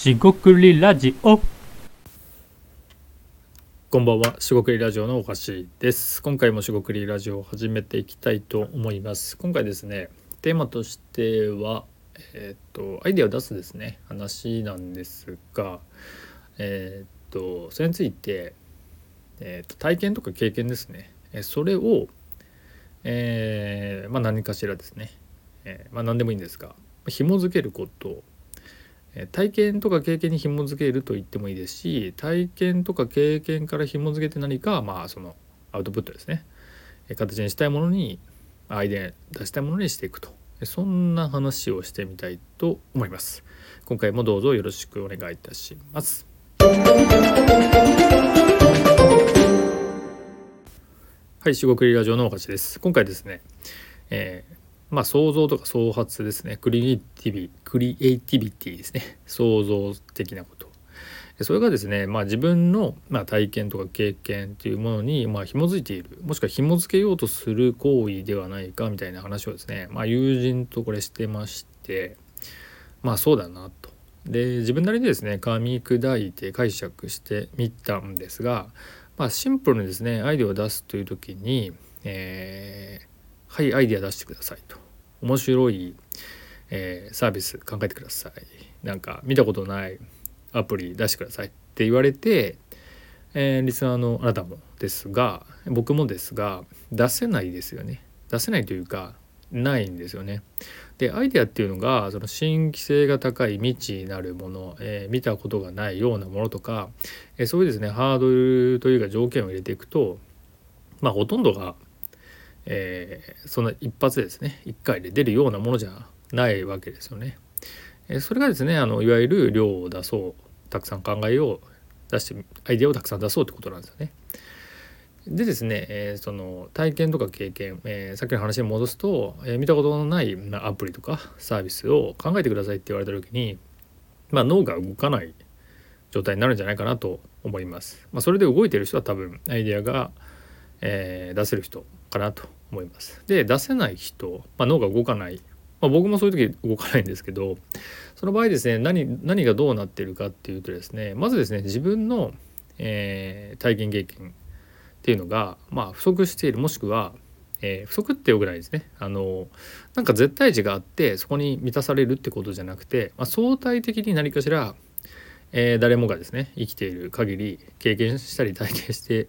しごくりラジオ。こんばんは、しごくりラジオのおかしです。今回もしごくりラジオを始めていきたいと思います。今回ですね、テーマとしては、えっ、と、アイデアを出すですね、話なんですが、えっ、と、それについて、えっ、と、体験とか経験ですね、えそれを、えまあ、何かしらですね、えまあ、何でもいいんですが、紐付けること体験とか経験に紐付けると言ってもいいですし体験とか経験から紐付けて何かまあそのアウトプットですね。形にしたいものにアイデア出したいものにしていくと。そんな話をしてみたいと思います。今回もどうぞよろしくお願いいたします。はい、四国ラジオのおかしです。今回ですね、えー、まあ想像とか創発ですね。クリエイティビクリエイティビティですね。創造的なこと。それがですね、まあ、自分の、まあ、体験とか経験というものに、まあ、紐づいている。もしくは紐付けようとする行為ではないかみたいな話をですね、まあ、友人とこれしてましてまあそうだなと。で自分なりにですね噛み砕いて解釈してみたんですが、まあ、シンプルにですねアイデアを出すという時に、えー、はいアイデア出してくださいと。面白い、えー、サービス考えてください。なんか見たことないアプリ出してくださいって言われて、えー、リスナーのあなたもですが僕もですが出せないですよね。出せないというかないんですよね。でアイデアっていうのがその新規性が高い未知なるもの、えー、見たことがないようなものとか、えー、そういうですねハードルというか条件を入れていくとまあほとんどがえー、その一発ですね1回で出るようなものじゃないわけですよね。えー、それがですねあのいわゆる量を出そうたくさん考えよう出してアイデアをたくさん出そうってことなんですよね。でですね、えー、その体験とか経験、えー、さっきの話に戻すと、えー、見たことのないアプリとかサービスを考えてくださいって言われた時に、まあ、脳が動かない状態になるんじゃないかなと思います。まあ、それで動いてる人は多分アイデアが、え出せる人かなと思います。で出せない人、まあ、脳が動かない、まあ、僕もそういう時動かないんですけどその場合ですね何何がどうなってるかっていうとですねまずですね自分の、えー、体験経験っていうのが、まあ、不足しているもしくは、えー、不足っていうぐらいですねあのなんか絶対値があってそこに満たされるってことじゃなくて、まあ、相対的に何かしら、えー、誰もがですね生きている限り経験したり体験して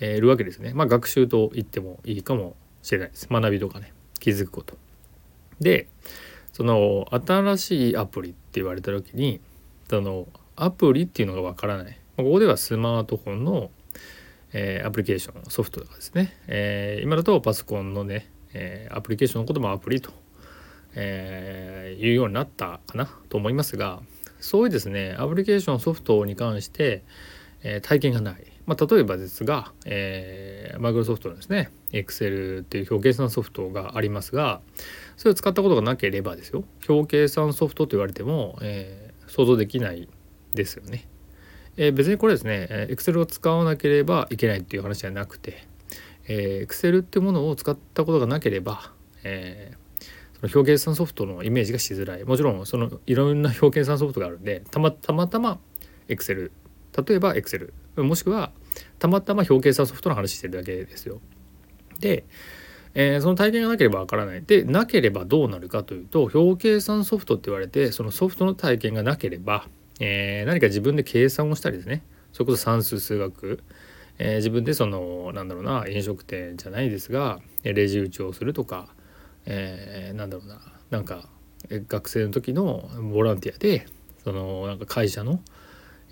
いるわけですね。まあ、学習と言ってもいいかもしれないです。学びとかね。気づくこと。でその新しいアプリって言われた時にそのアプリっていうのがわからない。ここではスマートフォンの、えー、アプリケーションソフトとかですね、えー、今だとパソコンのね、えー、アプリケーションのこともアプリと、えいうようになったかなと思いますがそういうですねアプリケーションソフトに関して、え体験がない。まあ、例えばですが、えー、マイクロソフトのですね Excel っていう表計算ソフトがありますがそれを使ったことがなければですよ。表計算ソフトと言われても、えー、想像できないですよね。えー、別にこれですね Excel を使わなければいけないっていう話じゃなくて、えー、Excel っていうものを使ったことがなければ、えー、その表計算ソフトのイメージがしづらい。もちろんそのいろんな表計算ソフトがあるんでたまたまたま Excel 例えば Excel もしくはたまたま表計算ソフトの話してるだけですよ。で、えー、その体験がなければわからない。でなければどうなるかというと表計算ソフトって言われてそのソフトの体験がなければ、えー、何か自分で計算をしたりですねそれこそ算数数学、えー、自分でそのなんだろうな飲食店じゃないですがレジ打ちをするとか、えー、なんだろうななんか学生の時のボランティアでそのなんか会社の、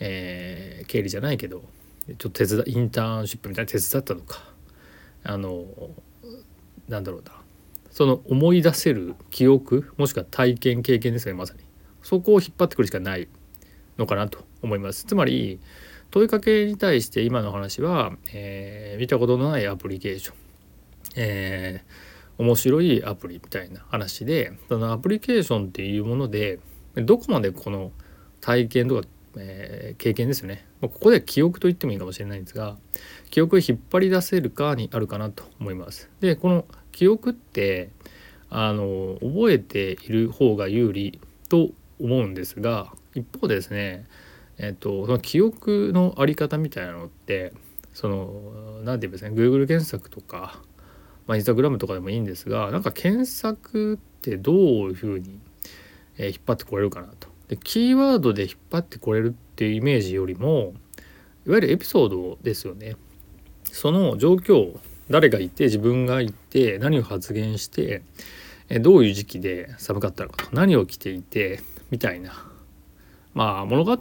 えー、経理じゃないけどちょっと手伝インターンシップみたいな手伝ったとか。あのなんだろうな。その思い出せる記憶もしくは体験経験ですねまさに。そこを引っ張ってくるしかないのかなと思います。つまり問いかけに対して今の話は、えー、見たことのないアプリケーション、えー、面白いアプリみたいな話でそのアプリケーションっていうものでどこまでこの体験とかえー、経験ですよねまここで記憶と言ってもいいかもしれないんですが記憶を引っ張り出せるかにあるかなと思います。でこの記憶ってあの覚えている方が有利と思うんですが一方でですねえっとその記憶のあり方みたいなのってその何て言うんですかね Google 検索とか、まあ、インスタグラムとかでもいいんですがなんか検索ってどういうふうに、え引っ張ってこれるかなと。でキーワードで引っ張ってこれるっていうイメージよりもいわゆるエピソードですよね。その状況誰がいて自分がいて何を発言してどういう時期で寒かったのか何を着ていてみたいなまあ物語を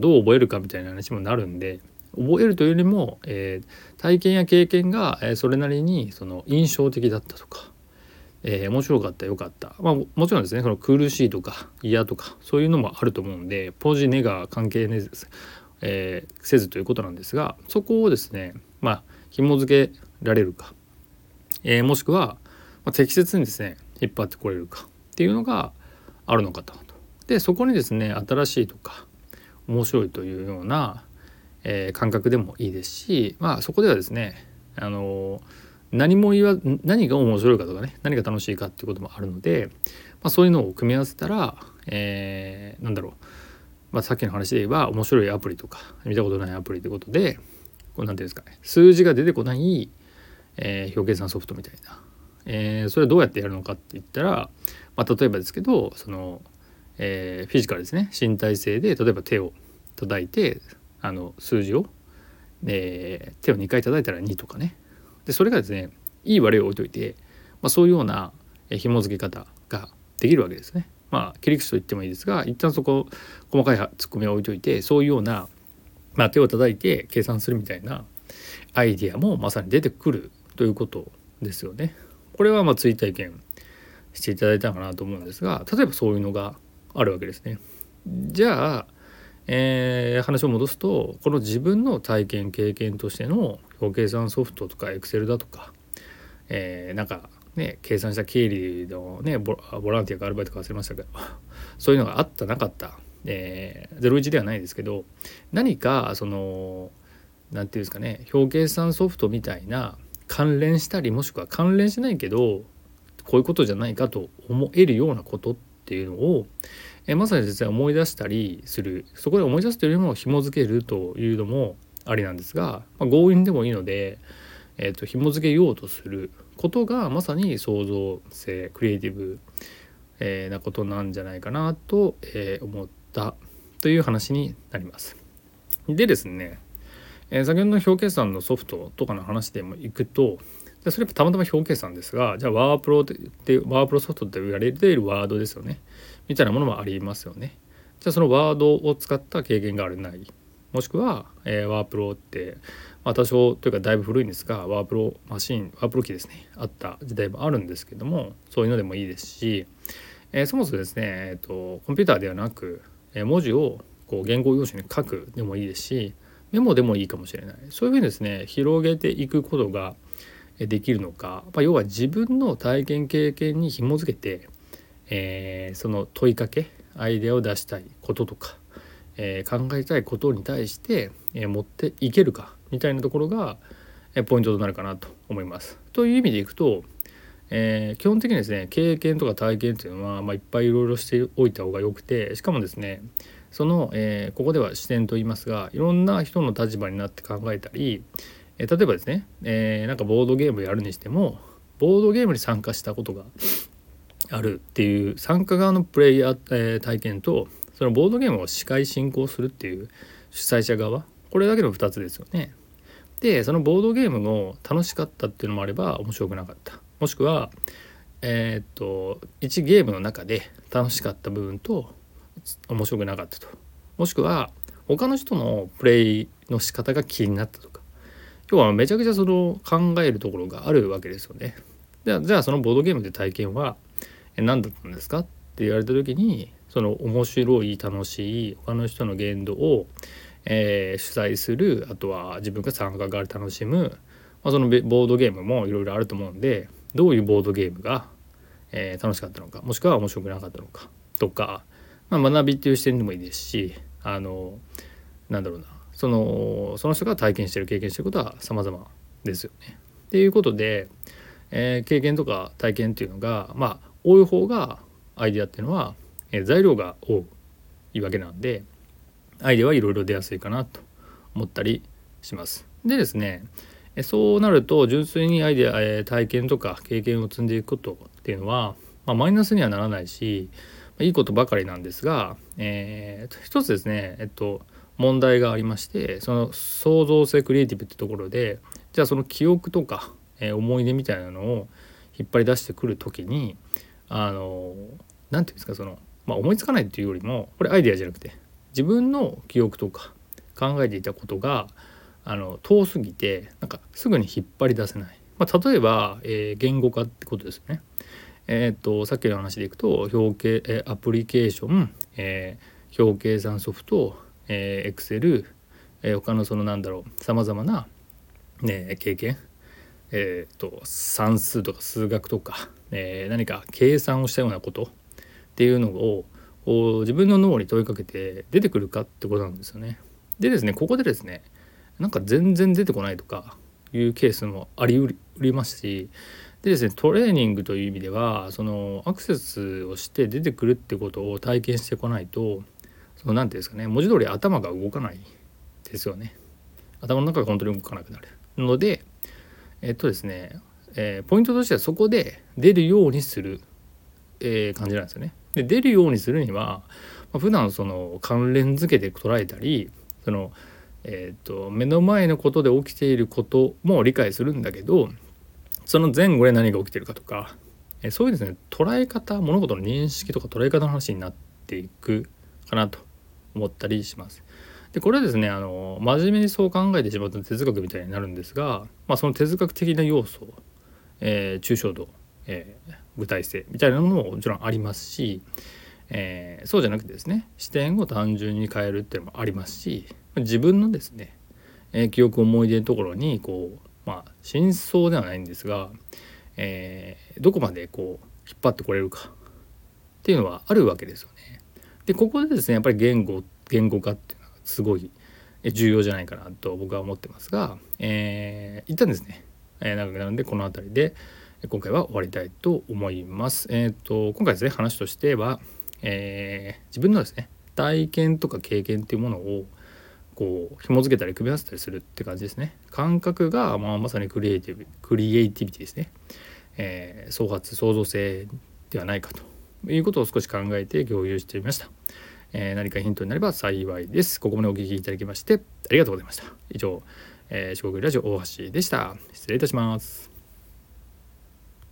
どう覚えるかみたいな話もなるんで覚えるというよりも、えー、体験や経験が、え、それなりにその印象的だったとか、えー、面白かった良かった、まあ、もちろんですねその苦しいとか嫌とかそういうのもあると思うんでポジネガ関係ねず、えー、せずということなんですがそこをですねまあ紐付けられるか、えー、もしくは、まあ、適切にですね引っ張ってこれるかっていうのがあるのかと。でそこにですね新しいとか面白いというような、えー、感覚でもいいですしまあそこではですねあの何も言わ何が面白いかとかね何が楽しいかっていうこともあるので、まあ、そういうのを組み合わせたら、えー、なんだろう、まあ、さっきの話で言えば面白いアプリとか見たことないアプリということでこうなんていうんですかね数字が出てこない、えー、表計算ソフトみたいな、えー、それはどうやってやるのかって言ったら、まあ、例えばですけどその、えー、フィジカルですね。身体性で例えば手を叩いてあの数字を、えー、手を2回叩いたら2とかね。でそれがですねいい悪いを置いといて、まあ、そういうような紐付け方ができるわけですね。まあ切り口と言ってもいいですが一旦そこ細かいツッコミを置いといてそういうようなまあ、手を叩いて計算するみたいなアイディアもまさに出てくるということですよね。これはま追体験していただいたかなと思うんですが例えばそういうのがあるわけですね。じゃあ、えー、話を戻すとこの自分の体験経験としての表計算ソフトとかエクセルだとか、えー、なんかね計算した経理のねボランティアかアルバイトか忘れましたけど そういうのがあったなかった。えー、01ではないですけど何かその何て言うんですかね表計算ソフトみたいな関連したりもしくは関連しないけどこういうことじゃないかと思えるようなことっていうのを、え、まさに実際思い出したりする。そこで思い出すというよりも紐付けるというのもありなんですが、まあ、強引でもいいので、えーと、紐付けようとすることがまさに創造性クリエイティブ、えー、なことなんじゃないかなと、えー、思ったという話になります。でですね、えー、先ほどの表計算のソフトとかの話でもいくとでそれたまたま表計算ですがじゃあワープロってワープロソフトって言われているワードですよねみたいなものもありますよね。じゃあそのワードを使った経験があるないもしくは、えー、ワープロって、まあ、多少というかだいぶ古いんですがワープロマシンワープロ機ですね。あった時代もあるんですけどもそういうのでもいいですし、えー、そもそもですね、えーとコンピューターではなくえ文字をこう言語用紙に書くでもいいですしメモでもいいかもしれない。そういうふうにですね広げていくことができるのか、まあ、要は自分の体験経験に紐づけて、えー、その問いかけアイデアを出したいこととか、えー、考えたいことに対して、えー、持っていけるかみたいなところが、えポイントとなるかなと思います。という意味でいくとえー、基本的にですね経験とか体験っていうのは、まあ、いっぱいいろいろしておいた方がよくてしかもですねその、えー、ここでは視点と言いますがいろんな人の立場になって考えたり、えー、例えばですね、えなんかボードゲームやるにしてもボードゲームに参加したことがあるっていう参加側のプレイヤー、え体験とそのボードゲームを司会進行するっていう主催者側これだけの2つですよね。でそのボードゲームも楽しかったっていうのもあれば面白くなかったもしくはえー、っと1ゲームの中で楽しかった部分と面白くなかったともしくは他の人のプレイの仕方が気になったとか要はめちゃくちゃその考えるところがあるわけですよね。じゃあじゃあそのボードゲームで体験は何だったんですか？って言われた時にその面白い楽しい他の人の言動を、えー、主催するあとは自分が参加側で楽しむ、まあ、そのボードゲームもいろいろあると思うんでどういうボードゲームが、えー、楽しかったのかもしくは面白くなかったのかとか、まあ、学びっていう視点でもいいですしあのなんだろうなそのその人が体験してる経験してることは様々ですよね。っていうことで、えー、経験とか体験っていうのがまあ多い方がアイデアっていうのは、え、材料が多いわけなんでアイデアはいろいろ出やすいかなと思ったりします。でですねそうなると純粋にアイデア、え体験とか経験を積んでいくことっていうのは、まあ、マイナスにはならないしいいことばかりなんですが、えー、一つですね、えっと、問題がありましてその創造性クリエイティブってところでじゃあその記憶とか、えー、思い出みたいなのを引っ張り出してくる時にあの何て言うんですかその、まあ、思いつかないっていうよりもこれアイデアじゃなくて自分の記憶とか考えていたことがあの遠すぎてなんかすぐに引っ張り出せない、まあ、例えば、えー、言語化ってことですよね。えー、っとさっきの話でいくと表計、えー、アプリケーション、えー、表計算ソフト、えー、Excel、え、他のそのなんだろうさまざまな、ね、経験、えー、と算数とか数学とか、えー、何か計算をしたようなことっていうのを自分の脳に問いかけて出てくるかってことなんですよね。でですねここでですねなんか全然出てこないとかいうケースもありうりますしでですねトレーニングという意味ではそのアクセスをして出てくるってことを体験してこないとその何て言うんですかね文字通り頭が動かないですよね。頭の中が本当に動かなくなる。のでえっとですね、えー、ポイントとしてはそこで出るようにする、えー、感じなんですよね。で出るようにするには、まあ、普段その関連付けて捉えたりそのえーと目の前のことで起きていることも理解するんだけどその前後で何が起きてるかとか、えそういうですね捉え方物事の認識とか捉え方の話になっていくかなと思ったりします。でこれはですねあの真面目にそう考えてしまうと哲学みたいになるんですが、まあ、その哲学的な要素、えー、抽象度、えー、具体性みたいなのももちろんありますし、えー、そうじゃなくてですね視点を単純に変えるっていうのもありますし自分のですね、え記憶思い出のところにこうまあ真相ではないんですが、えー、どこまでこう引っ張ってこれるかっていうのはあるわけですよね。でここでですねやっぱり言語言語化っていうのはすごい重要じゃないかなと僕は思ってますが、えー、一旦ですね、えー、長くなるんでこの辺りで今回は終わりたいと思います。えっ、ー、と今回ですね話としては、えー、自分のですね体験とか経験っていうものをこう紐付けたり組み合わせたりするって感じですね。感覚が、まあ、まさにクリエイティブクリエイティビティですね、えー、創発創造性ではないかということを少し考えて共有してみました、えー、何かヒントになれば幸いです。ここまでお聞きいただきましてありがとうございました。以上、えー、四国ラジオ大橋でした。失礼いたします。